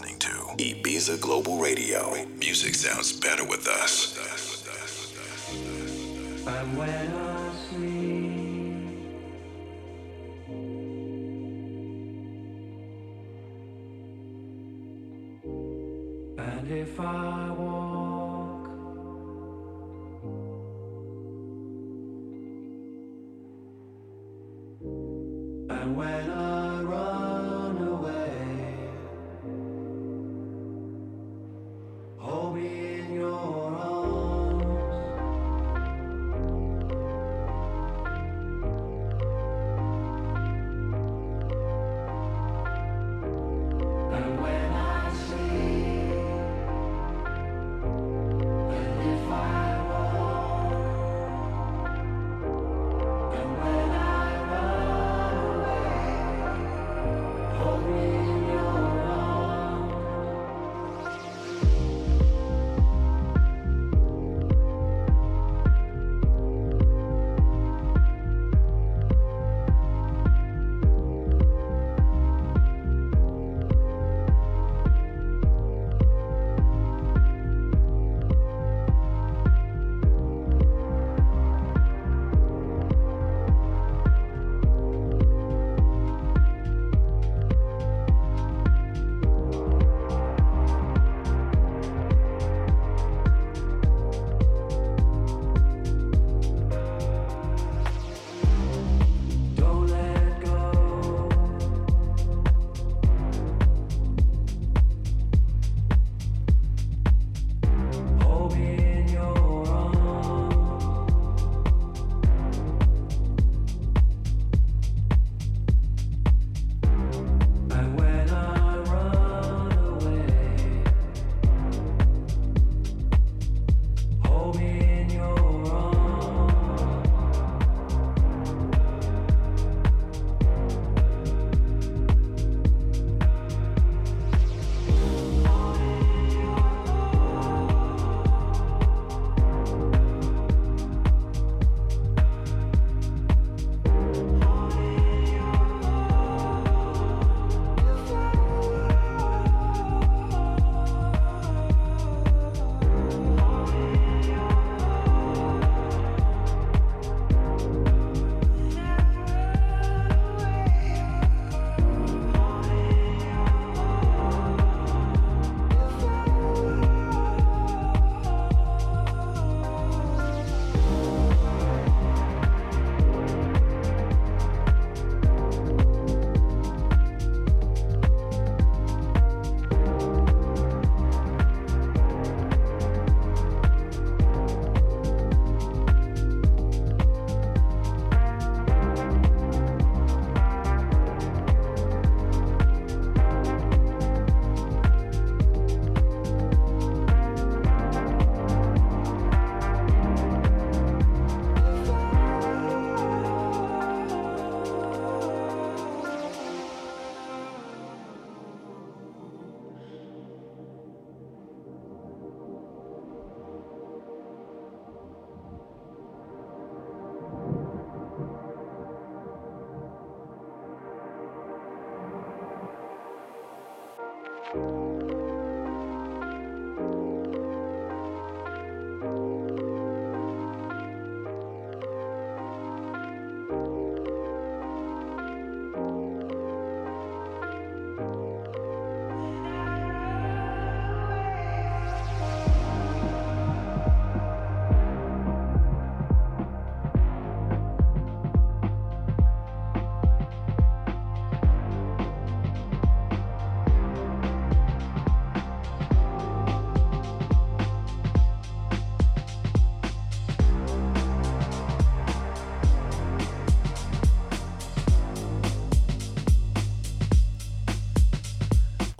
Ibiza Global Radio. Music sounds better with us. And when I sleep, and if I walk,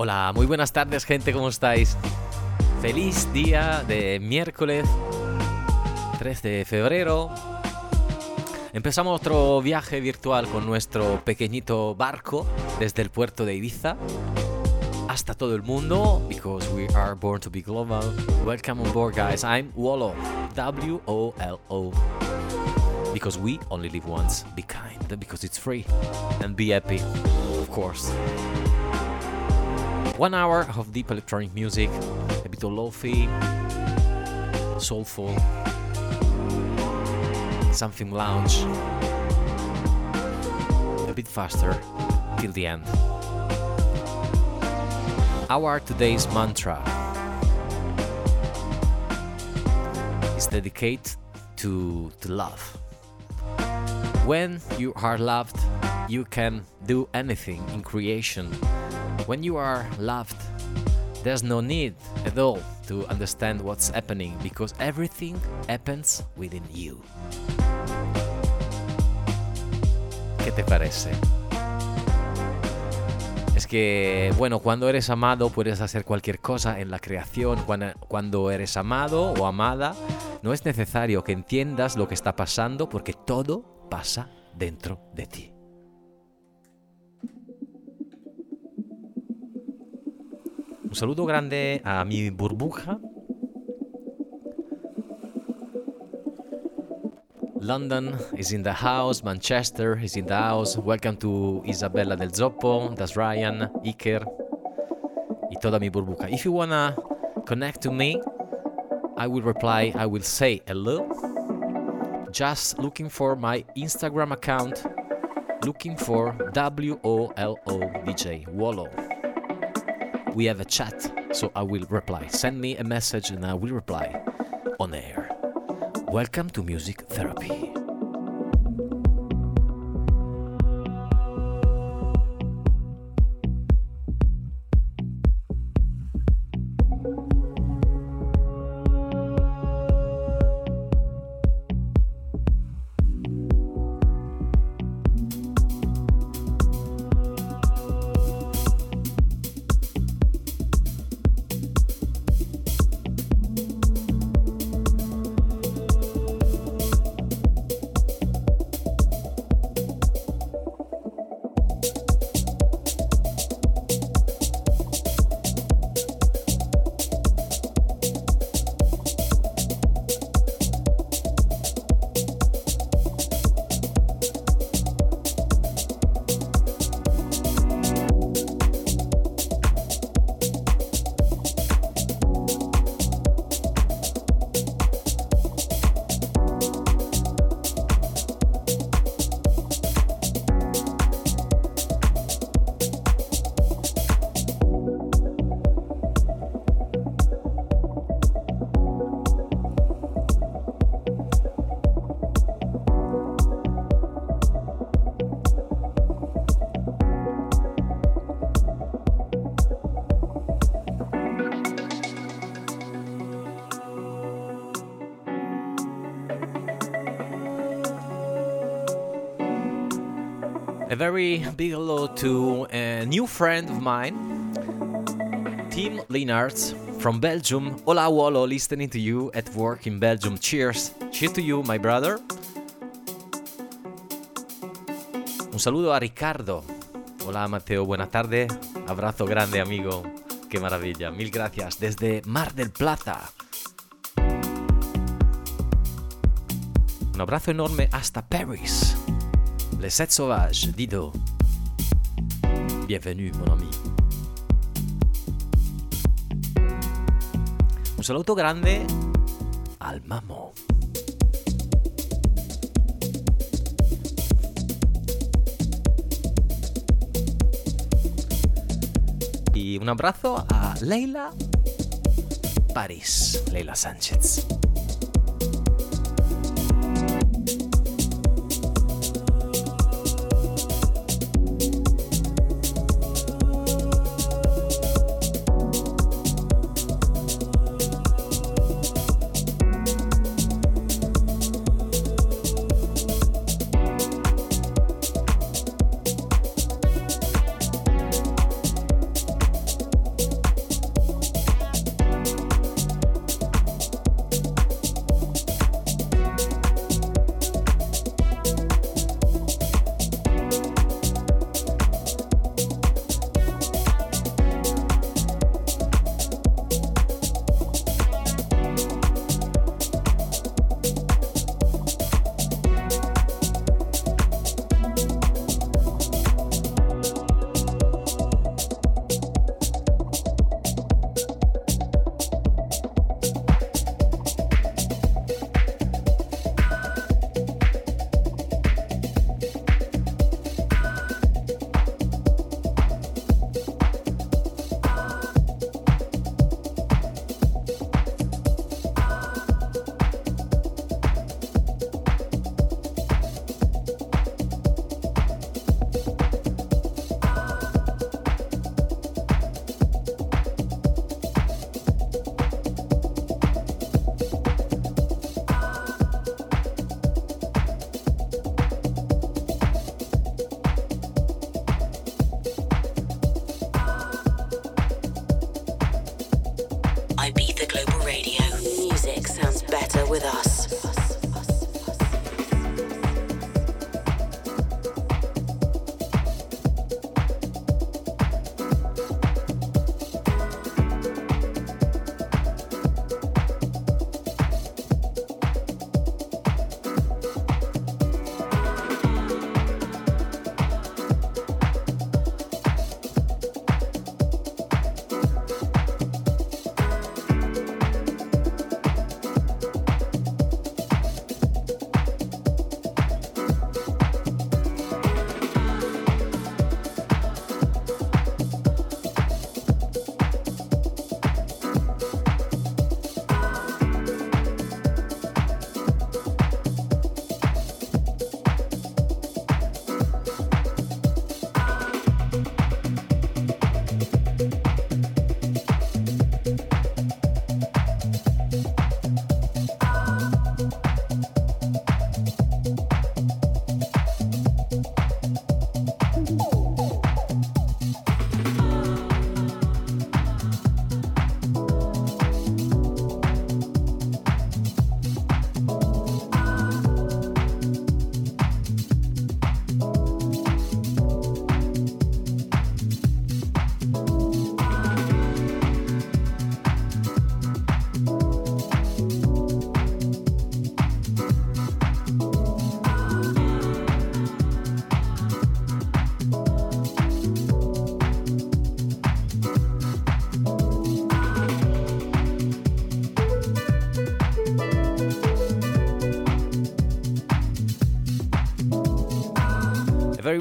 Hola, muy buenas tardes gente, ¿cómo estáis? Feliz día de miércoles 3 de febrero. Empezamos otro viaje virtual con nuestro pequeñito barco desde el puerto de Ibiza hasta todo el mundo because we are born to be global. Welcome on board guys. I'm Wolo. W O L O. Because we only live once. Be kind because it's free and be happy. Of course. One hour of deep electronic music, a bit of lofi, soulful, something lounge, a bit faster till the end. Our today's mantra is dedicated to, to love. When you are loved, you can do anything in creation when you are loved, there's no need at all to understand what's happening because everything happens within you. ¿Qué te parece? Es que, bueno, cuando eres amado puedes hacer cualquier cosa en la creación. Cuando, eres amado o amada, no es necesario que entiendas lo que está pasando porque todo pasa dentro de ti. Un saludo grande a mi burbuja. London is in the house, Manchester is in the house. Welcome to Isabella del Zoppo, that's Ryan, Iker, y toda mi burbuja. If you wanna connect to me, I will reply, I will say hello. Just looking for my Instagram account, looking for W O L O DJ, Wallow we have a chat, so I will reply. Send me a message and I will reply on air. Welcome to Music Therapy. Very big hello to a new friend of mine, Tim Linarts from Belgium. Hola, Wolo, listening to you at work in Belgium. Cheers. Cheers to you, my brother. Un saludo a Ricardo. Hola, Mateo, buena tarde. Abrazo grande, amigo. Qué maravilla. Mil gracias. Desde Mar del Plata. Un abrazo enorme hasta Paris. Les 7 sauvages, Dido. Bienvenue, mon ami. Un saludo grande al Mamo. Y un abrazo a Leila París, Leila Sánchez.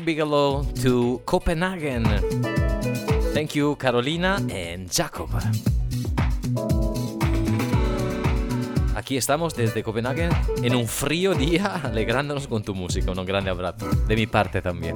Very big hello to Copenhagen. Thank you, Carolina and Jacob. Aquí estamos desde Copenhague en un frío día alegrándonos con tu música. Un grande abrazo. De mi parte también.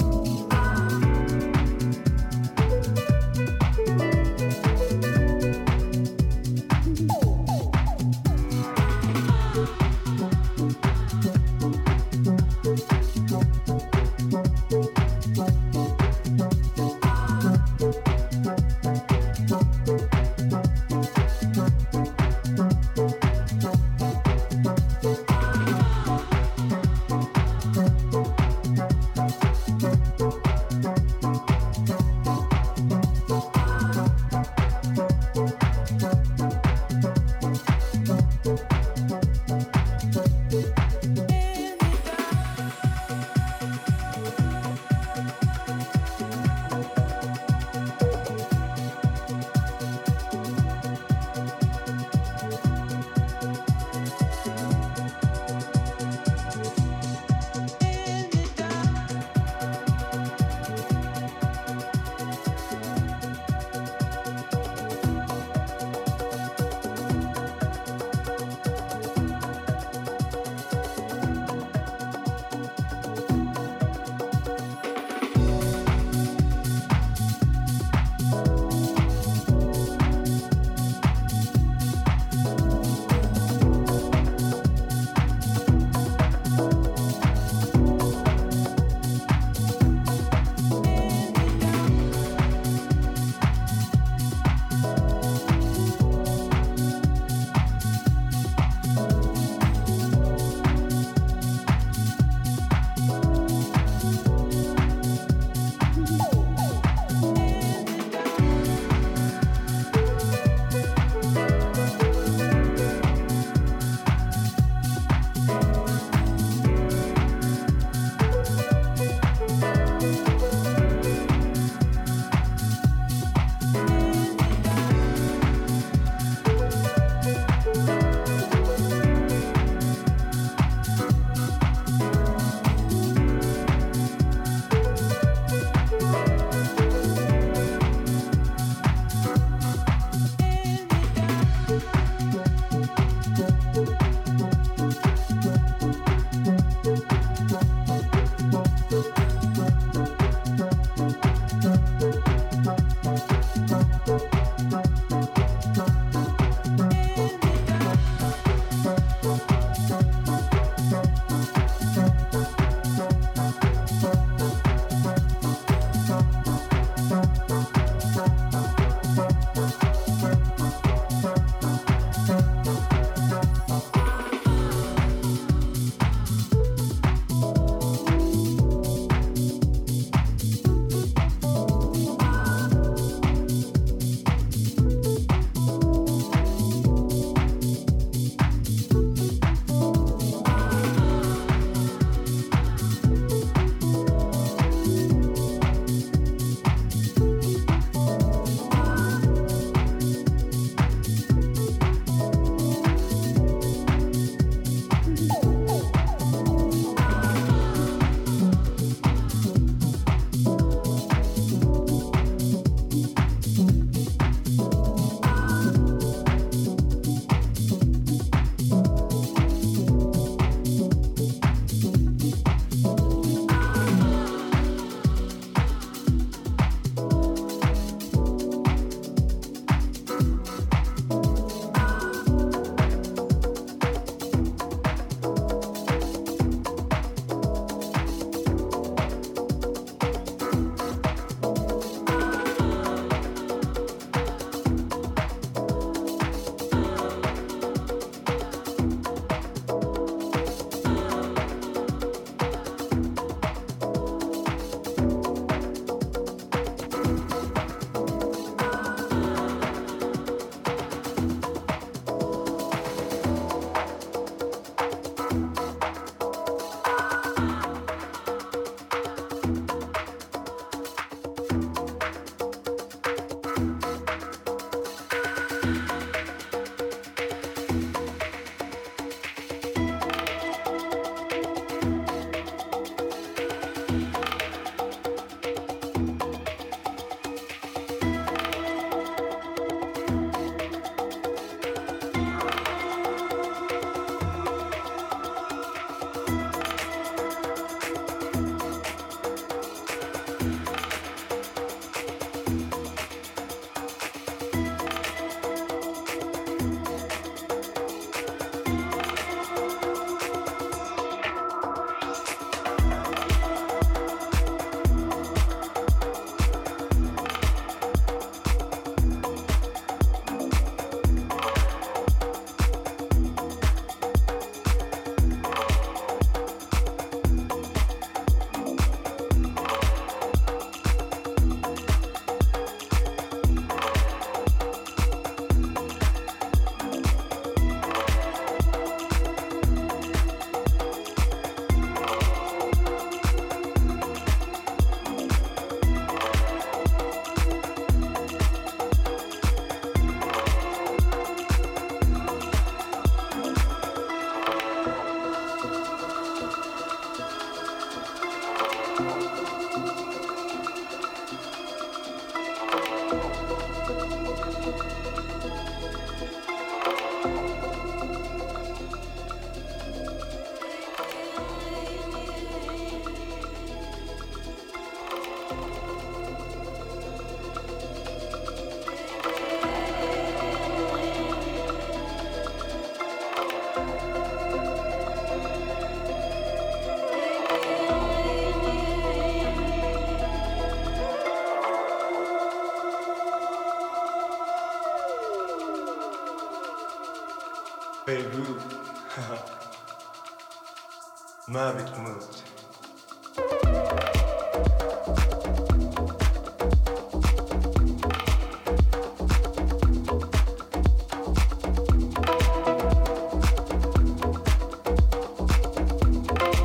Mavit moved.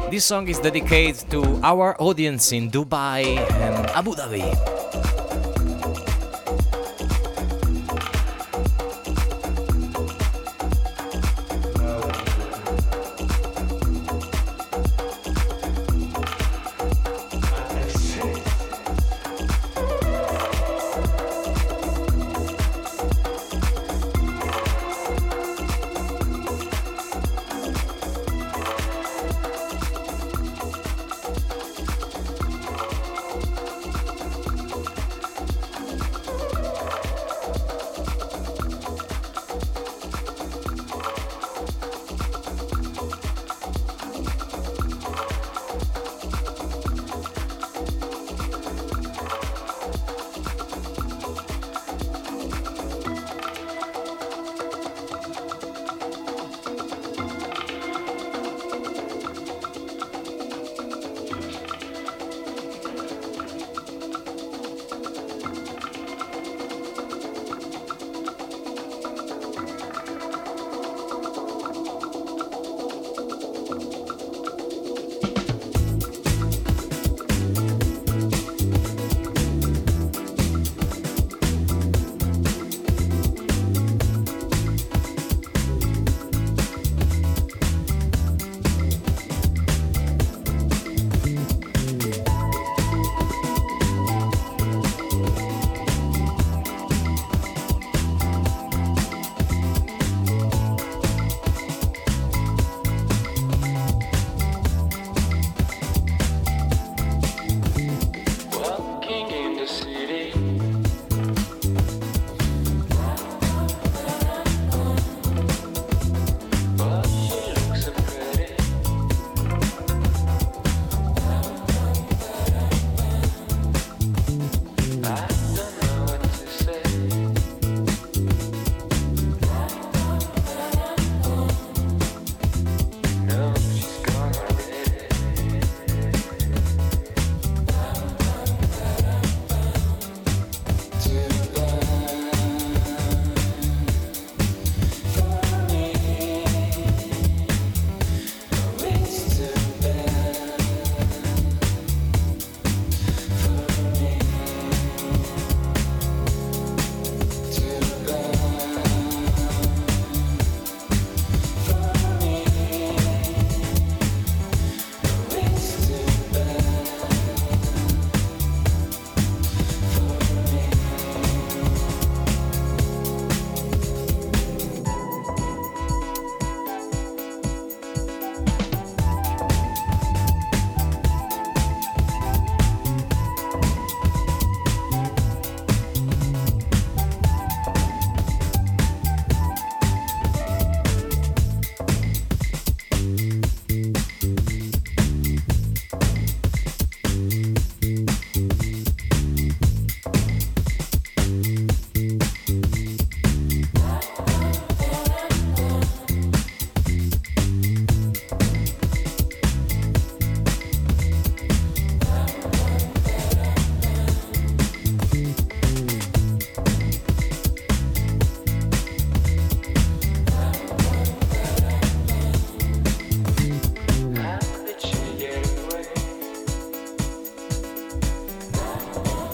This song is dedicated to our audience in Dubai and Abu Dhabi.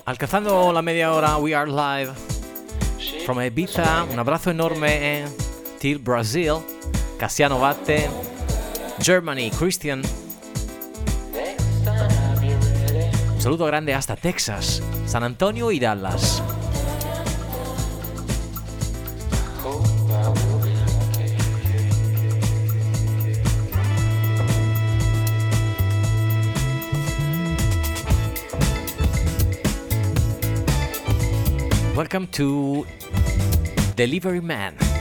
Alcanzando la media hora, we are live from Ibiza. Un abrazo enorme till Brazil. Cassiano Batte. Germany, Christian. Un saludo grande hasta Texas, San Antonio y Dallas. Welcome to Delivery Man.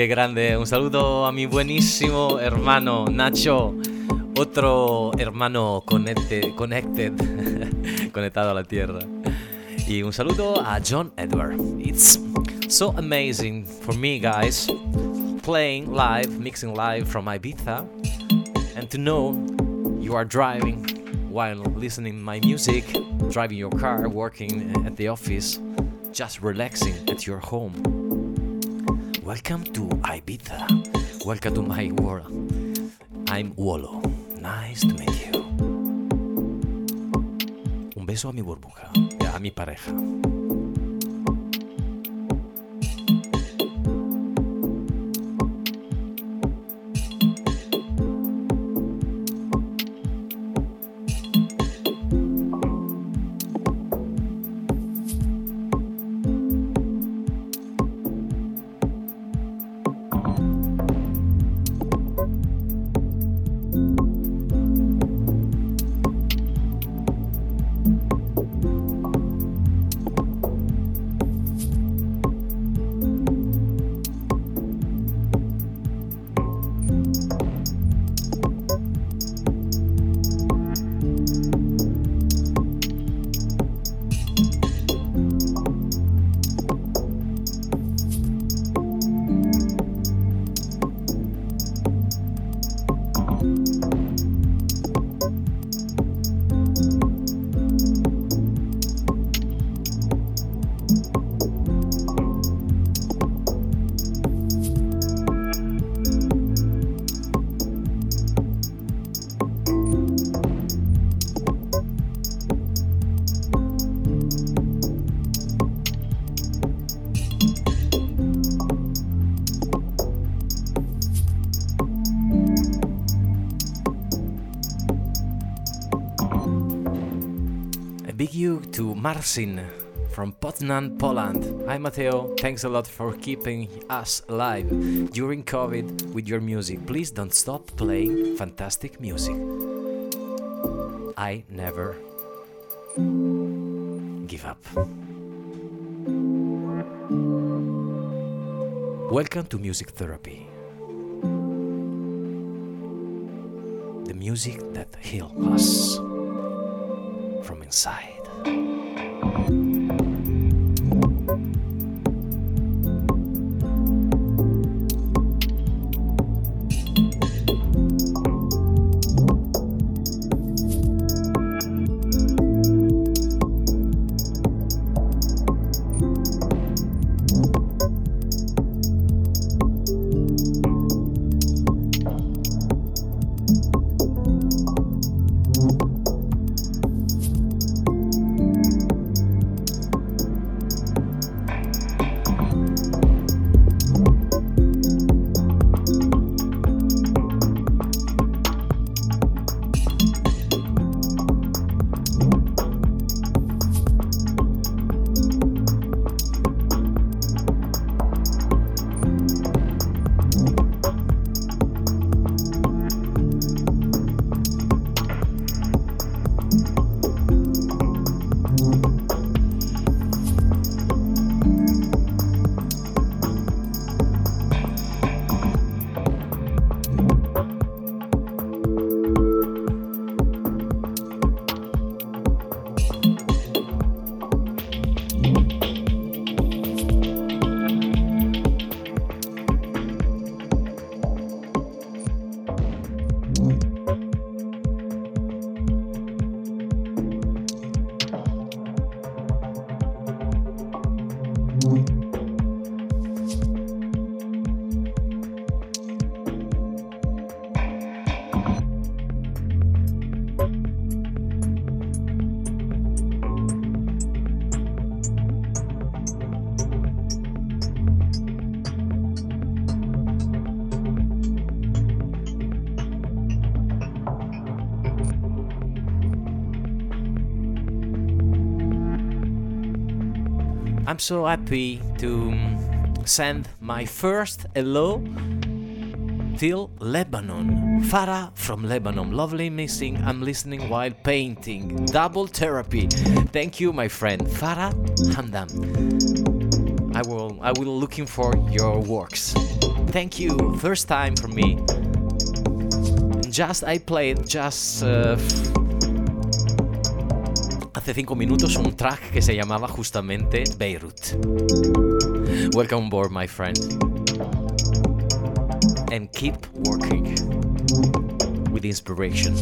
Qué grande. Un saludo a mi buenísimo hermano Nacho. Otro hermano connected, connected conectado a la tierra. Y un saludo a John Edward. It's so amazing for me, guys, playing live, mixing live from Ibiza, and to know you are driving while listening my music, driving your car, working at the office, just relaxing at your home. Welcome to Ibiza. Welcome to my world. I'm Wolo. Nice to meet you. Un beso a mi burbuja, a mi pareja. Marcin from Poznan, Poland. Hi Mateo, thanks a lot for keeping us alive during COVID with your music. Please don't stop playing fantastic music. I never give up. Welcome to Music Therapy. The music that heals us from inside you so happy to um, send my first hello till Lebanon. Farah from Lebanon. Lovely missing. I'm listening while painting. Double therapy. Thank you, my friend. Farah Hamdan. I will I will looking for your works. Thank you. First time for me. Just I played just uh, hace cinco minutos un track que se llamaba justamente Beirut. Welcome aboard, my friend. And keep working with inspiration.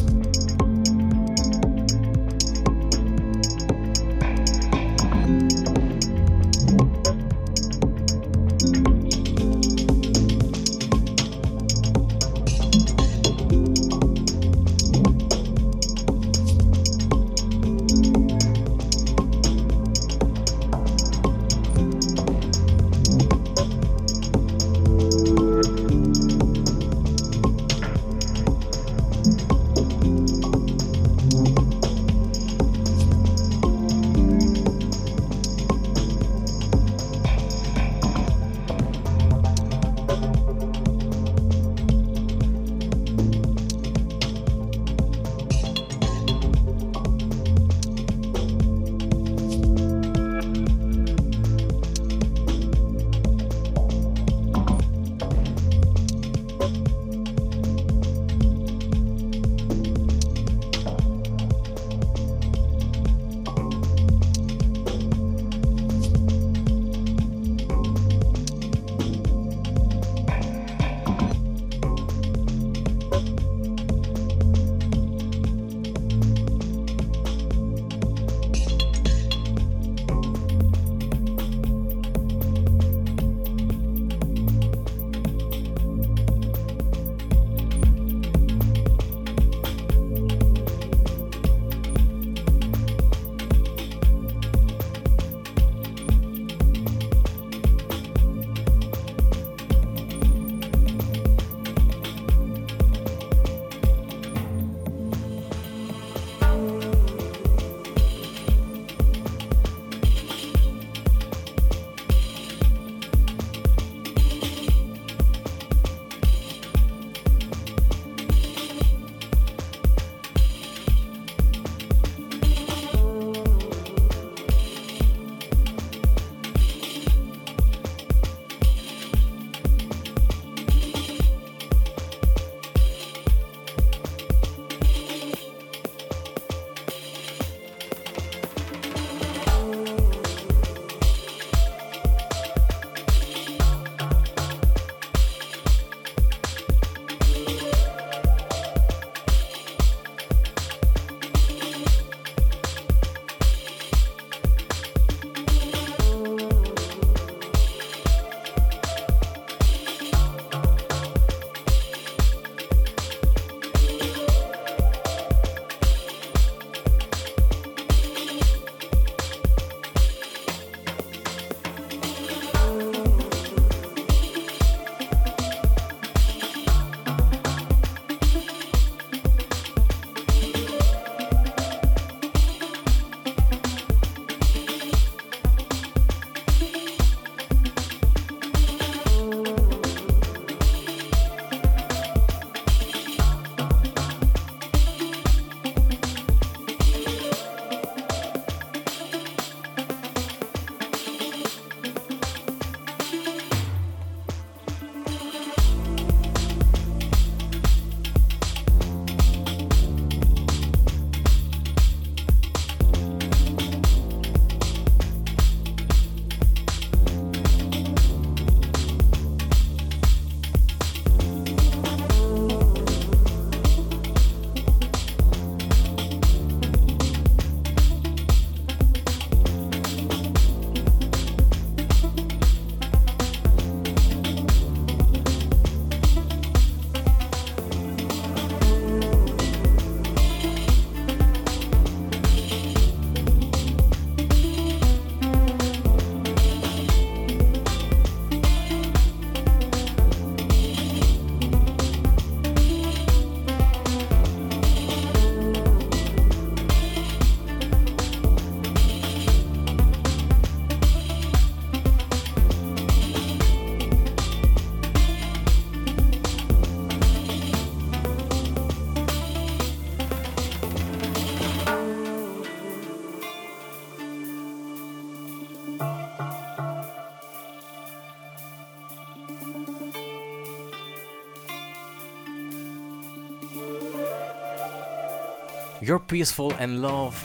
Your peaceful and love,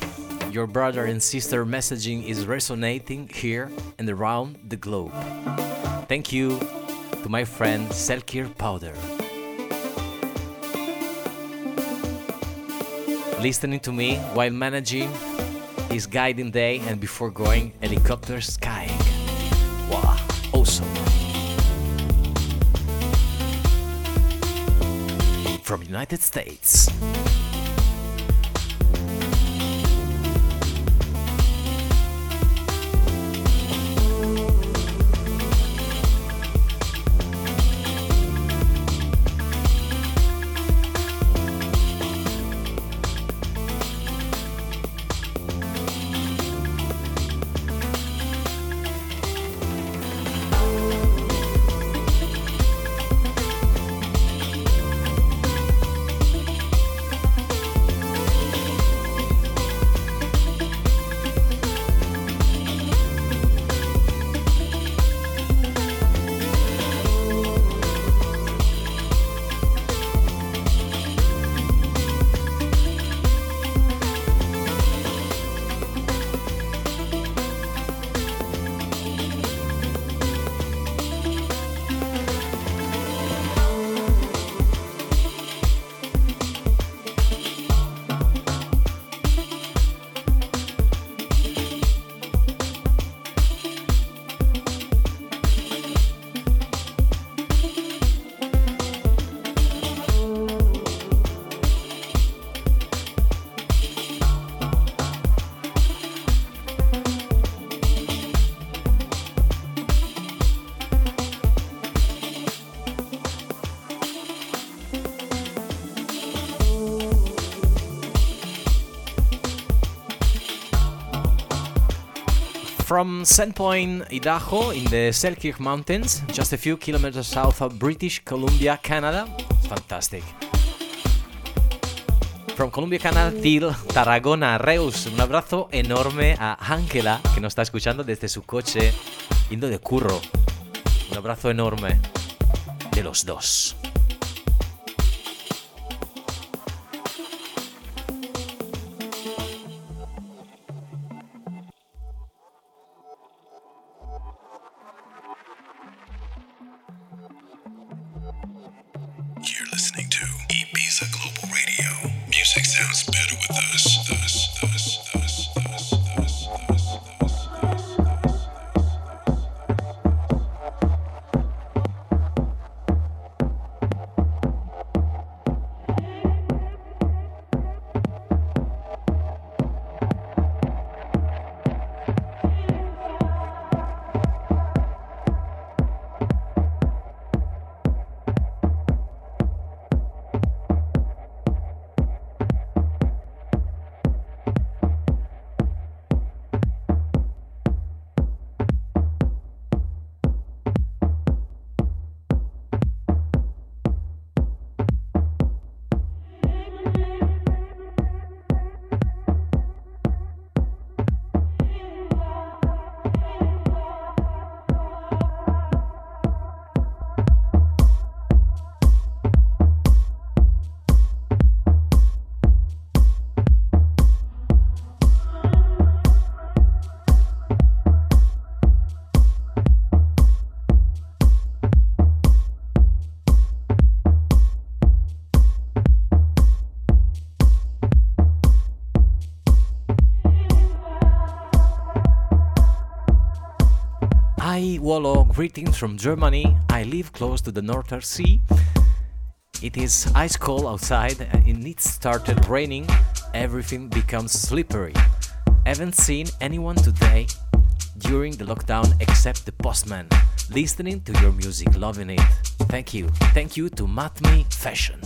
your brother and sister messaging is resonating here and around the globe. Thank you to my friend Selkir Powder. Listening to me while managing his guiding day and before going helicopter skying. Wow, awesome. From United States. From Sandpoint, Idaho, in the Selkirk Mountains, just a few kilometers south of British Columbia, Canada. Fantastic. From Columbia, Canada till Tarragona, Reus. Un abrazo enorme a Ángela, que nos está escuchando desde su coche, yendo de curro. Un abrazo enorme de los dos. Hi, Wallo, greetings from Germany. I live close to the North Sea. It is ice cold outside and it started raining. Everything becomes slippery. Haven't seen anyone today during the lockdown except the postman. Listening to your music, loving it. Thank you. Thank you to Matme Fashion.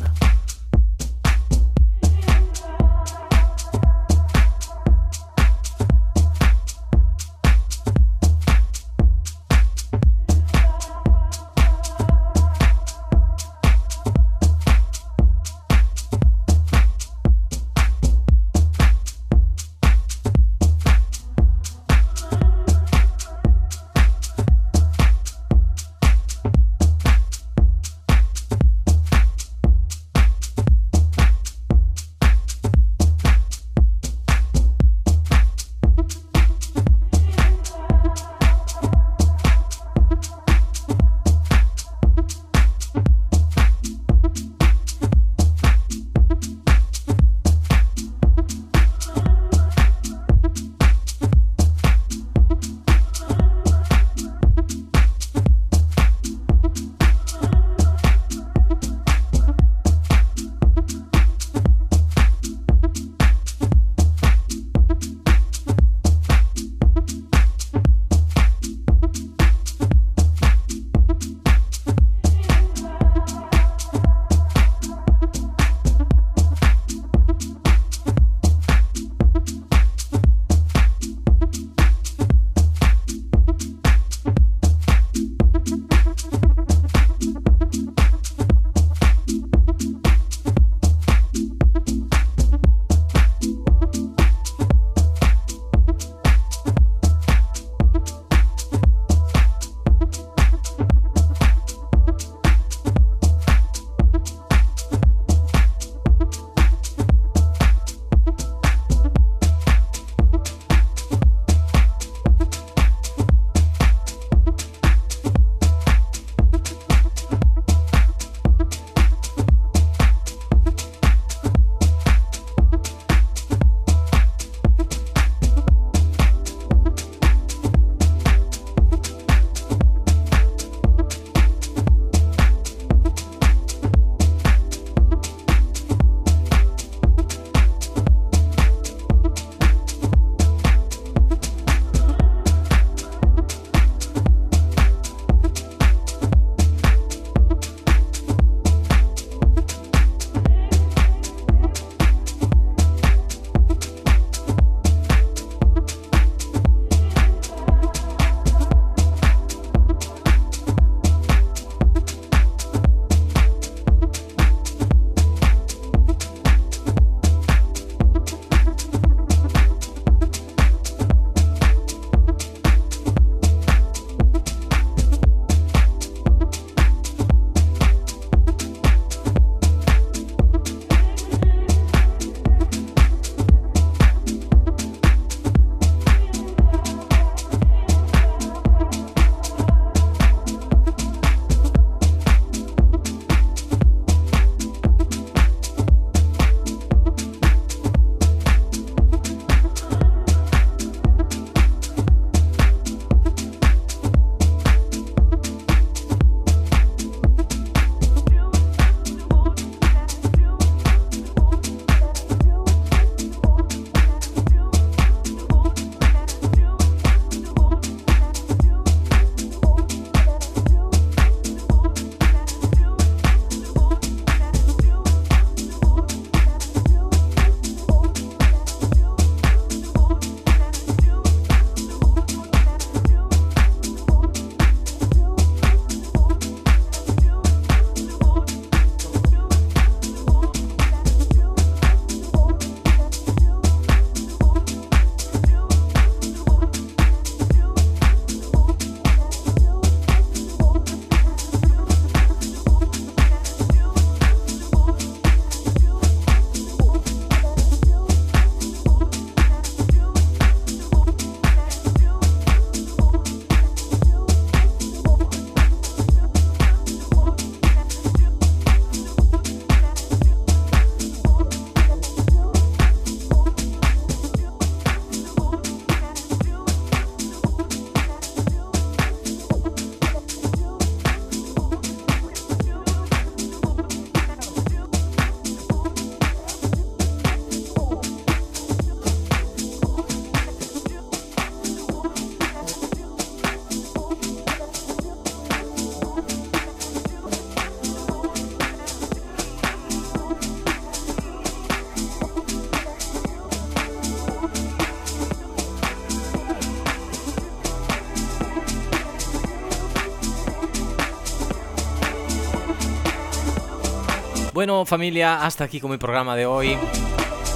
Bueno, familia, hasta aquí con mi programa de hoy.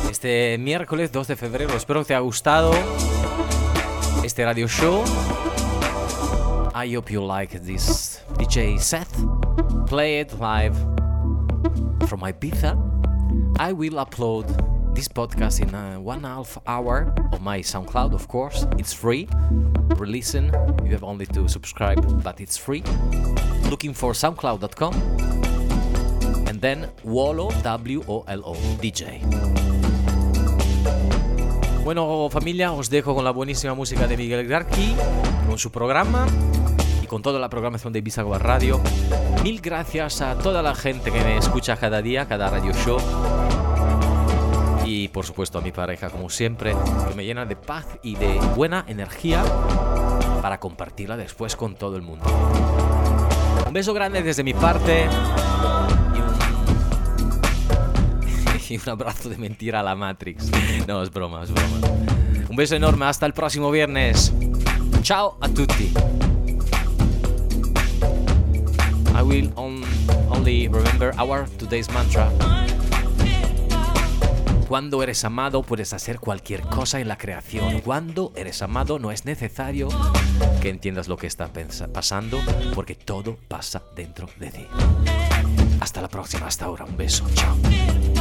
Este miércoles 2 de febrero. Espero que te haya gustado este radio show. I hope you like this DJ set. Play it live from my pizza. I will upload this podcast in a one half hour of my SoundCloud, of course. It's free. Releasing, you have only to subscribe, but it's free. Looking for SoundCloud.com then Wolo W O L O DJ. Bueno, familia, os dejo con la buenísima música de Miguel Garqui, con su programa y con toda la programación de Ibiza Radio. Mil gracias a toda la gente que me escucha cada día, cada radio show. Y por supuesto a mi pareja, como siempre, que me llena de paz y de buena energía para compartirla después con todo el mundo. Un beso grande desde mi parte y un abrazo de mentira a la Matrix. No, es broma, es broma. Un beso enorme, hasta el próximo viernes. Ciao a tutti. I will on, only remember our today's mantra. Cuando eres amado puedes hacer cualquier cosa en la creación. Cuando eres amado no es necesario que entiendas lo que está pasando porque todo pasa dentro de ti. Hasta la próxima, hasta ahora. Un beso. Chao.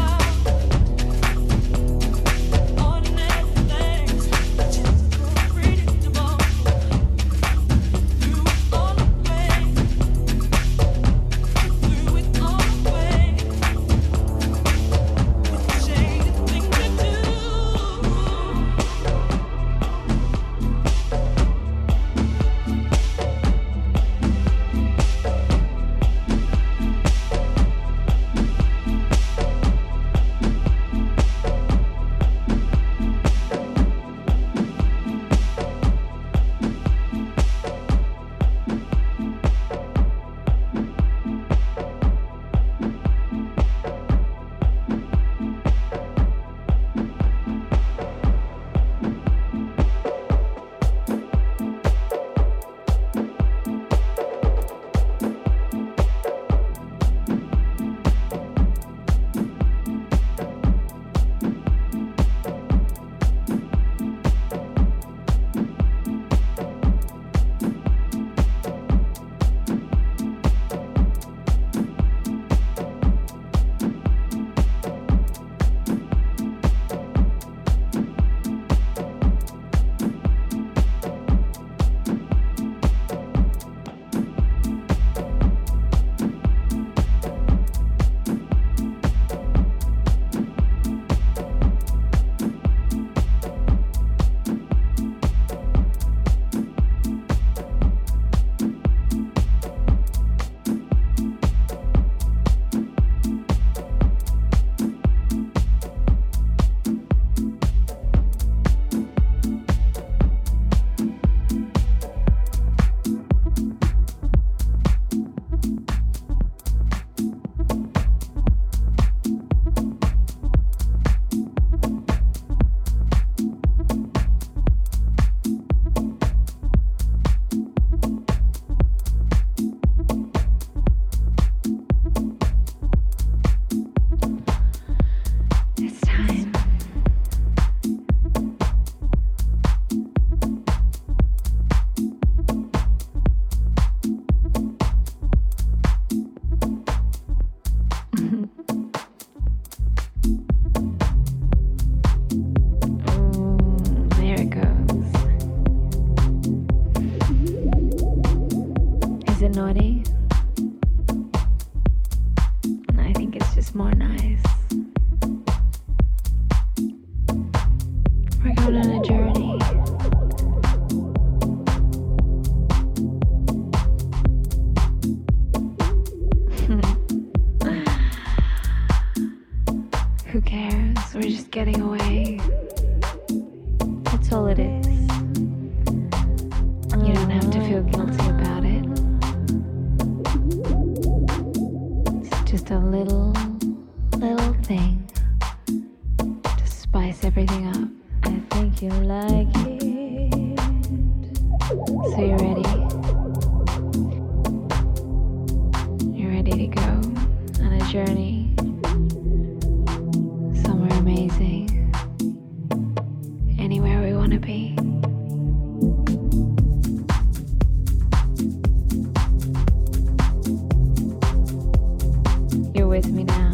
with me now.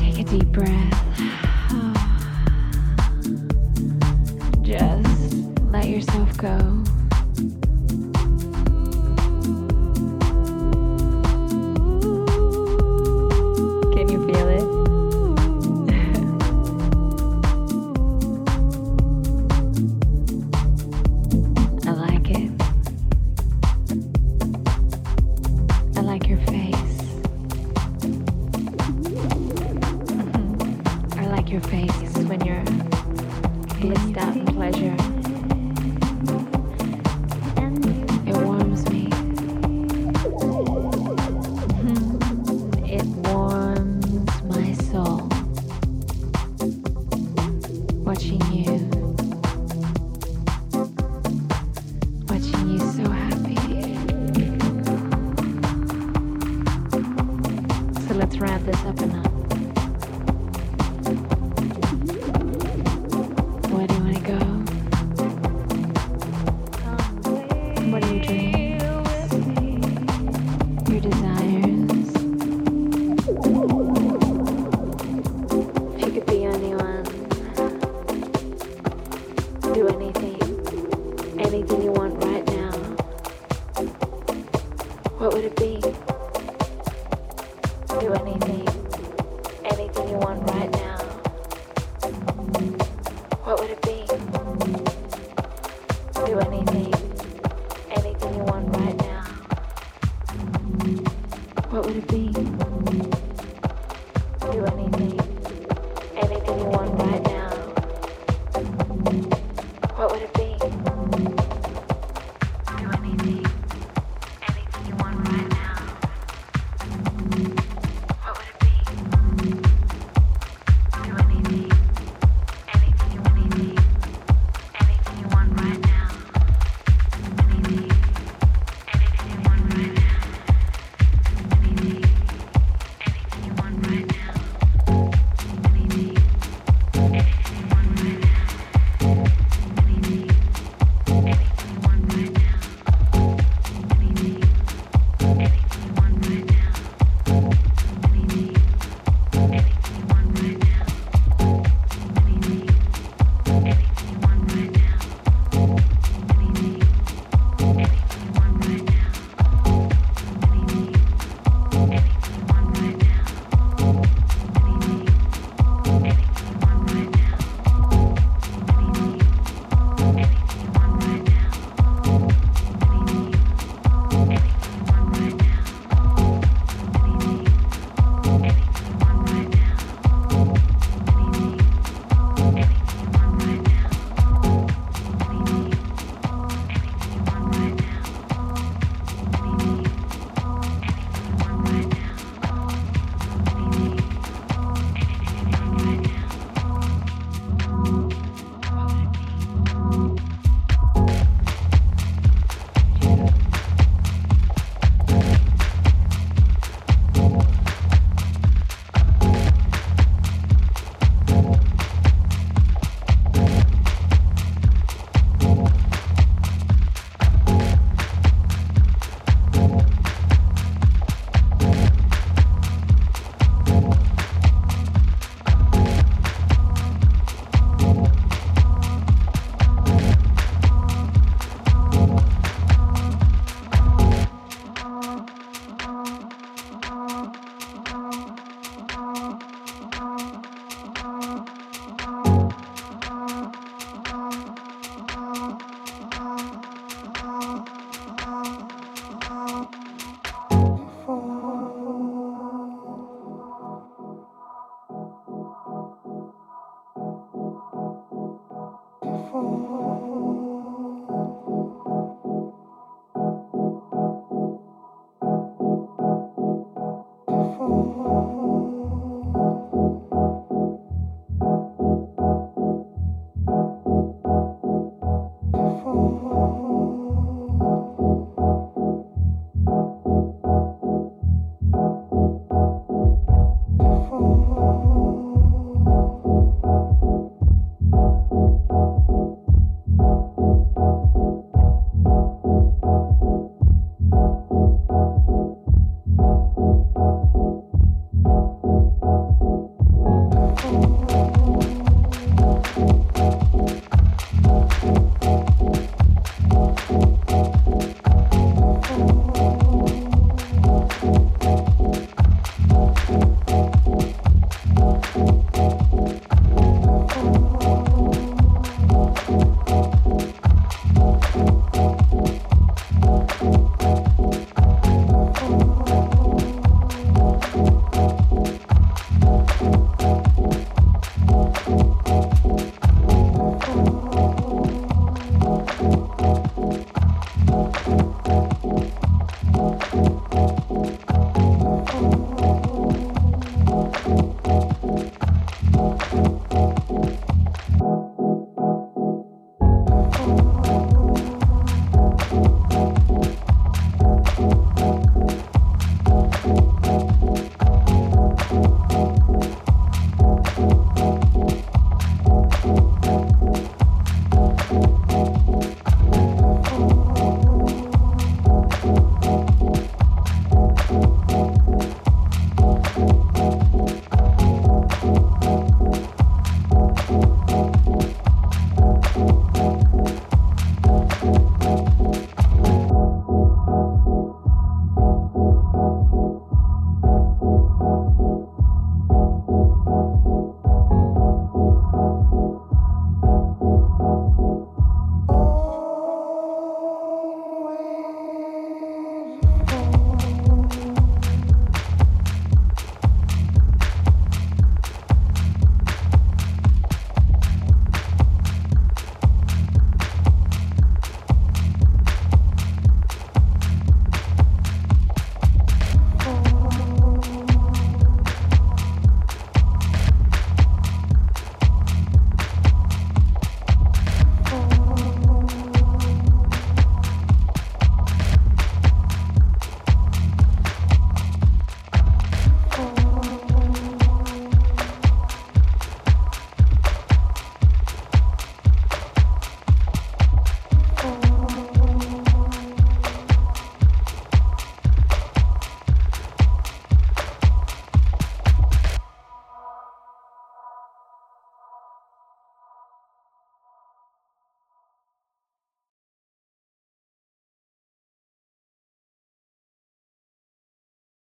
Take a deep breath. Just let yourself go.